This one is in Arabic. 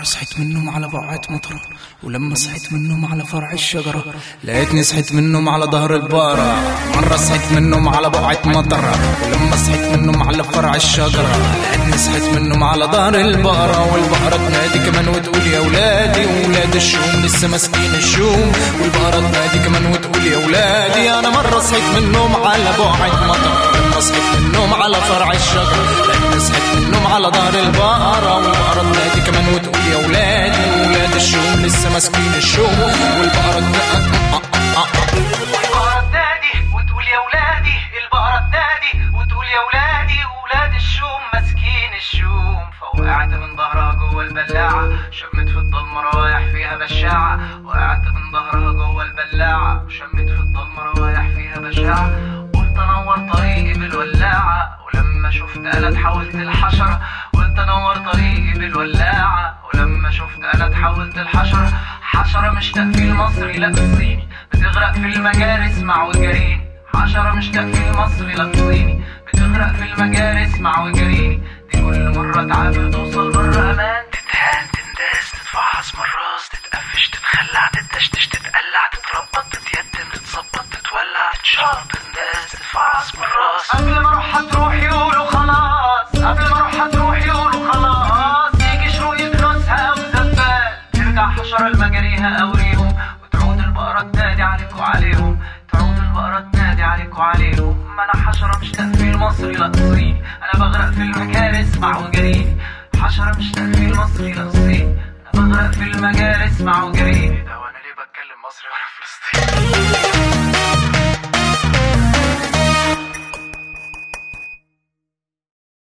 مرة صحيت من النوم على بقعة مطرة ولما صحيت من النوم على فرع الشجرة لقيتني صحيت من النوم على ظهر البقرة. مرة صحيت من النوم على بقعة مطرة ولما صحيت من النوم على فرع الشجرة لقيتني صحيت من النوم على ظهر البقرة. والبقرة تنادي كمان وتقول يا ولادي ولاد الشوم لسه ماسكين الشوم. والبقرة تنادي كمان وتقول يا ولادي أنا مرة صحيت من النوم على بقعة مطرة لما صحيت من النوم على فرع الشجرة لقيتني صحيت من النوم على ظهر البقرة. والبقرة لسه ماسكين الشوم والبقرة تنادي البقرة تنادي وتقول يا ولادي البقرة تنادي وتقول يا ولادي ولاد الشوم ماسكين الشوم. فوقعت من ظهرها جوه البلاعة. شمت في الضلمة روايح فيها بشاعة. وقعت من ظهرها جوه البلاعة. شمت في الضلمة روايح فيها بشاعة. قلت انور طريقي بالولاعة. ولما شفت أنا اتحولت الحشرة. قلت انور طريقي بالولاعة. شفت أنا اتحولت الحشرة حشرة مش تقفيل مصري لا صيني بتغرق في المجاري اسمع وجريني. حشرة مش تقفيل مصري لا صيني بتغرق في المجاري اسمع وجريني. دي كل مرة تعافر توصل بر أمان. تتهان تنداس تتفحص من الراس تتقفش تتخلع تتشتش تتقلع تتربط تتيتم تتظبط تتولع تتشاط تنداس تتفحص من الراس. قبل ما أروح هتروح لمجاريها أوريهم وتعود البقرة تنادي عليك وعليهم. تعود البقرة تنادي عليك وعليهم. ما أنا حشرة مش تقفيل مصري لا صيني أنا بغرق في المكان اسمع وجريني حشرة مش تقفيل مصري لا صيني أنا بغرق في المجال اسمع وجريني ده؟ وأنا ليه بتكلم مصري وأنا فلسطيني؟